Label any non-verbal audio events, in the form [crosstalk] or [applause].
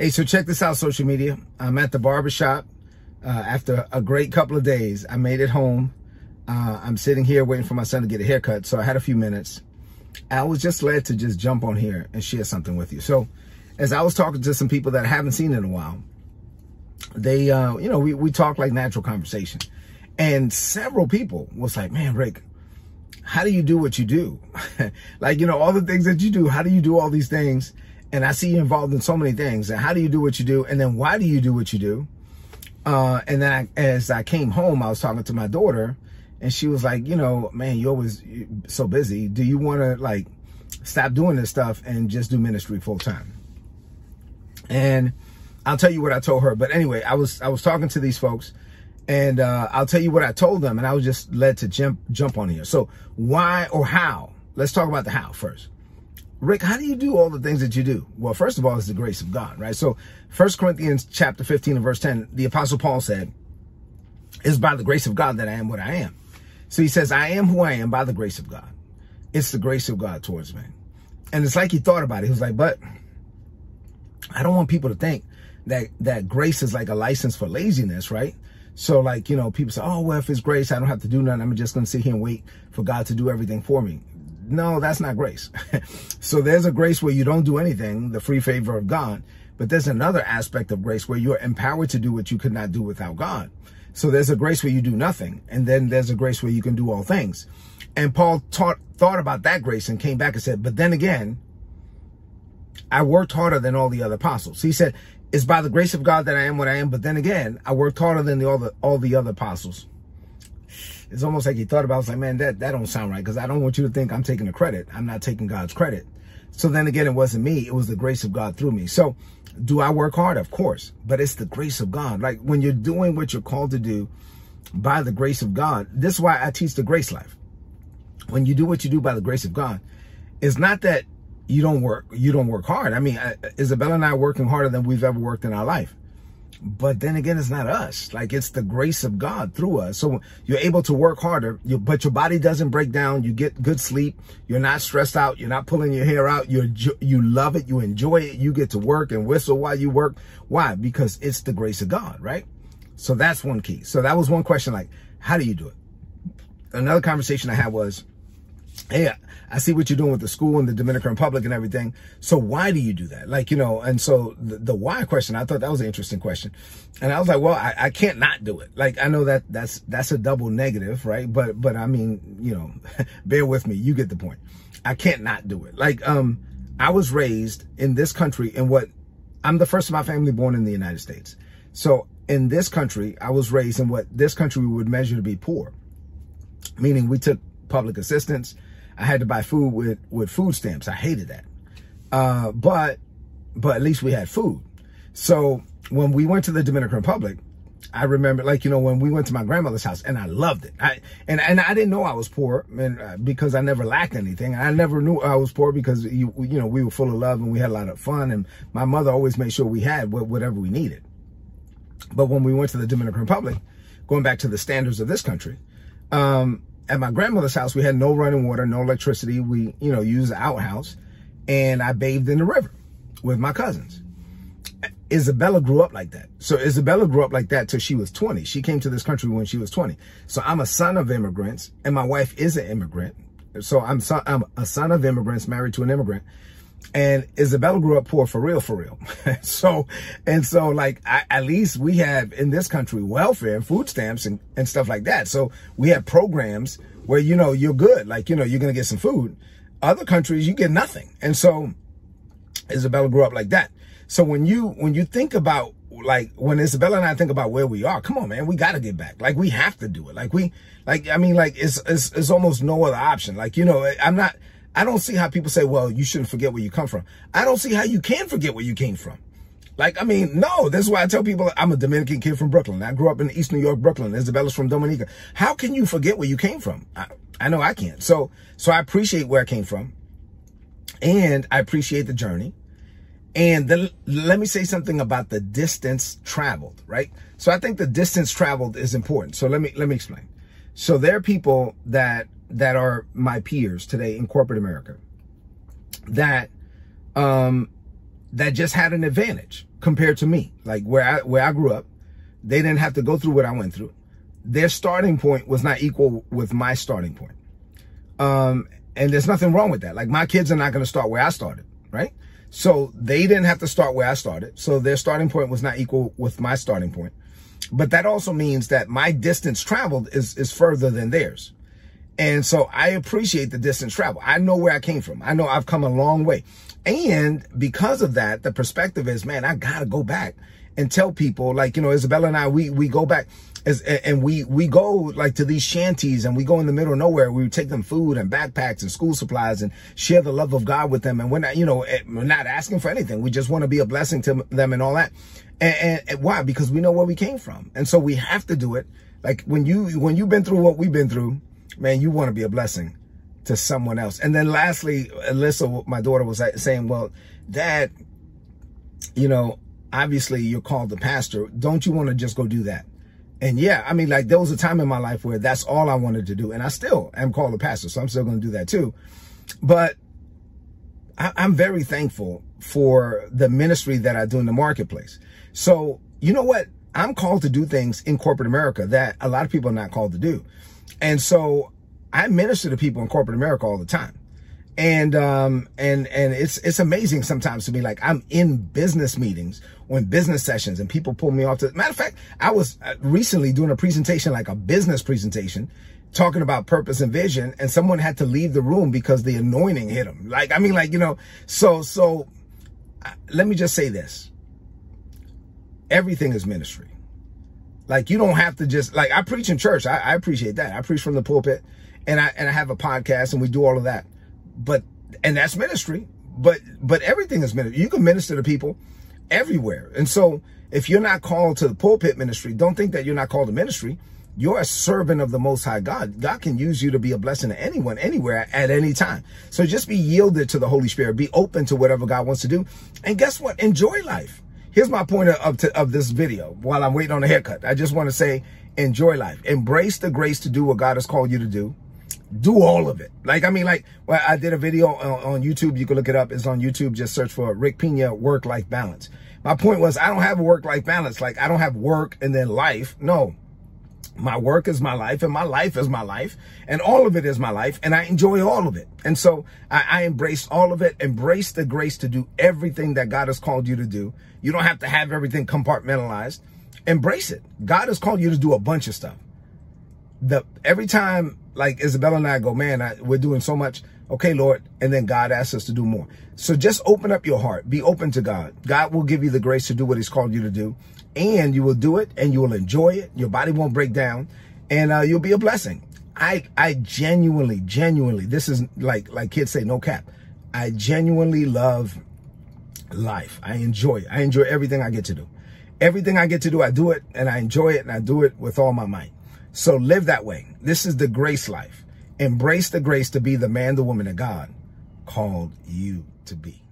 Hey, so check this out, social media. I'm at the barbershop. Uh, after a great couple of days, I made it home. Uh, I'm sitting here waiting for my son to get a haircut, so I had a few minutes. I was just led to just jump on here and share something with you. So, as I was talking to some people that I haven't seen in a while, they, uh, you know, we, we talk like natural conversation. And several people was like, man, Rick, how do you do what you do? [laughs] like, you know, all the things that you do, how do you do all these things? And I see you involved in so many things. And how do you do what you do? And then why do you do what you do? Uh, and then I, as I came home, I was talking to my daughter and she was like, you know, man, you're always so busy. Do you want to like stop doing this stuff and just do ministry full time? And I'll tell you what I told her. But anyway, I was, I was talking to these folks and, uh, I'll tell you what I told them and I was just led to jump, jump on here. So why or how? Let's talk about the how first. Rick, how do you do all the things that you do? Well, first of all, it's the grace of God, right? So First Corinthians chapter 15 and verse 10, the apostle Paul said, it's by the grace of God that I am what I am. So he says, I am who I am by the grace of God. It's the grace of God towards me. And it's like he thought about it. He was like, but I don't want people to think that, that grace is like a license for laziness, right? So like, you know, people say, oh, well, if it's grace, I don't have to do nothing. I'm just going to sit here and wait for God to do everything for me. No, that's not grace. [laughs] so there's a grace where you don't do anything, the free favor of God. But there's another aspect of grace where you're empowered to do what you could not do without God. So there's a grace where you do nothing. And then there's a grace where you can do all things. And Paul taught, thought about that grace and came back and said, but then again, I worked harder than all the other apostles. He said, it's by the grace of God that I am what I am. But then again, I worked harder than the, all the, all the other apostles it's almost like he thought about it. was like, man, that, that don't sound right because I don't want you to think I'm taking the credit. I'm not taking God's credit. So then again, it wasn't me. It was the grace of God through me. So do I work hard? Of course, but it's the grace of God. Like when you're doing what you're called to do by the grace of God, this is why I teach the grace life. When you do what you do by the grace of God, it's not that you don't work, you don't work hard. I mean, Isabella and I are working harder than we've ever worked in our life. But then again, it's not us. Like it's the grace of God through us. So you're able to work harder, you, but your body doesn't break down. You get good sleep. You're not stressed out. You're not pulling your hair out. You you love it. You enjoy it. You get to work and whistle while you work. Why? Because it's the grace of God, right? So that's one key. So that was one question. Like, how do you do it? Another conversation I had was, hey, I see what you're doing with the school and the Dominican Republic and everything. So why do you do that? Like, you know, and so the, the why question, I thought that was an interesting question. And I was like, well, I, I can't not do it. Like, I know that that's, that's a double negative, right? But, but I mean, you know, [laughs] bear with me. You get the point. I can't not do it. Like, um, I was raised in this country in what I'm the first of my family born in the United States. So in this country, I was raised in what this country would measure to be poor, meaning we took public assistance I had to buy food with, with food stamps. I hated that. Uh, but, but at least we had food. So when we went to the Dominican Republic, I remember, like, you know, when we went to my grandmother's house and I loved it. I, and, and I didn't know I was poor and, uh, because I never lacked anything. I never knew I was poor because, you, you know, we were full of love and we had a lot of fun. And my mother always made sure we had whatever we needed. But when we went to the Dominican Republic, going back to the standards of this country, um, at my grandmother's house, we had no running water, no electricity. We, you know, used the outhouse and I bathed in the river with my cousins. Isabella grew up like that. So Isabella grew up like that till she was 20. She came to this country when she was 20. So I'm a son of immigrants and my wife is an immigrant. So I'm, son, I'm a son of immigrants married to an immigrant and Isabella grew up poor for real, for real. [laughs] so, and so like, I, at least we have in this country welfare and food stamps and, and stuff like that. So we have programs where, you know, you're good. Like, you know, you're going to get some food. Other countries, you get nothing. And so Isabella grew up like that. So when you, when you think about like when Isabella and I think about where we are, come on, man, we got to get back. Like we have to do it. Like we, like, I mean, like it's, it's, it's almost no other option. Like, you know, I'm not, I don't see how people say, well, you shouldn't forget where you come from. I don't see how you can forget where you came from. Like, I mean, no, this is why I tell people I'm a Dominican kid from Brooklyn. I grew up in East New York, Brooklyn. Isabella's from Dominica. How can you forget where you came from? I, I know I can't. So, so I appreciate where I came from and I appreciate the journey. And then let me say something about the distance traveled, right? So I think the distance traveled is important. So let me, let me explain. So there are people that that are my peers today in corporate America that um, that just had an advantage compared to me. Like where I, where I grew up, they didn't have to go through what I went through. Their starting point was not equal with my starting point. Um, and there's nothing wrong with that. Like my kids are not going to start where I started, right? So they didn't have to start where I started. So their starting point was not equal with my starting point. But that also means that my distance traveled is, is further than theirs. And so I appreciate the distance travel. I know where I came from. I know I've come a long way. And because of that, the perspective is, man, I gotta go back and tell people like, you know, Isabella and I, we, we go back as, and we, we go like to these shanties and we go in the middle of nowhere. We take them food and backpacks and school supplies and share the love of God with them. And we're not, you know, eh, we're not asking for anything. We just want to be a blessing to them and all that. And, and, and why? Because we know where we came from. And so we have to do it. Like when you, when you've been through what we've been through, man, you want to be a blessing to someone else. And then lastly, Alyssa, my daughter was saying, well, dad, you know, obviously you're called the pastor. Don't you want to just go do that? And yeah, I mean, like there was a time in my life where that's all I wanted to do. And I still am called a pastor. So I'm still going to do that too. But I, I'm very thankful for the ministry that I do in the marketplace. So you know what? I'm called to do things in corporate America that a lot of people are not called to do. And so I minister to people in corporate America all the time. And, um, and, and it's, it's amazing sometimes to me like, I'm in business meetings in business sessions and people pull me off to, matter of fact, I was uh, recently doing a presentation, like a business presentation talking about purpose and vision and someone had to leave the room because the anointing hit them. Like, I mean, like, you know, so, so uh, let me just say this. Everything is ministry. Like you don't have to just like I preach in church. I, I appreciate that. I preach from the pulpit and I and I have a podcast and we do all of that but and that's ministry. But but everything is ministry. You can minister to people everywhere. And so if you're not called to the pulpit ministry, don't think that you're not called to ministry. You're a servant of the Most High God. God can use you to be a blessing to anyone, anywhere, at any time. So just be yielded to the Holy Spirit. Be open to whatever God wants to do. And guess what? Enjoy life. Here's my point of, of, of this video while I'm waiting on a haircut. I just want to say, enjoy life. Embrace the grace to do what God has called you to do do all of it. Like, I mean, like, well, I did a video on, on, YouTube. You can look it up. It's on YouTube. Just search for Rick Pina work-life balance. My point was, I don't have a work-life balance. Like, I don't have work and then life. No, my work is my life and my life is my life and all of it is my life and I enjoy all of it. And so I, I embrace all of it, embrace the grace to do everything that God has called you to do. You don't have to have everything compartmentalized. Embrace it. God has called you to do a bunch of stuff. The every time like Isabella and I go, man, I, we're doing so much. Okay, Lord. And then God asks us to do more. So just open up your heart. Be open to God. God will give you the grace to do what he's called you to do. And you will do it and you will enjoy it. Your body won't break down and uh, you'll be a blessing. I, I genuinely, genuinely, this is like, like kids say, no cap. I genuinely love life. I enjoy it. I enjoy everything I get to do. Everything I get to do, I do it and I enjoy it and I do it with all my might. So live that way. This is the grace life. Embrace the grace to be the man, the woman that God called you to be.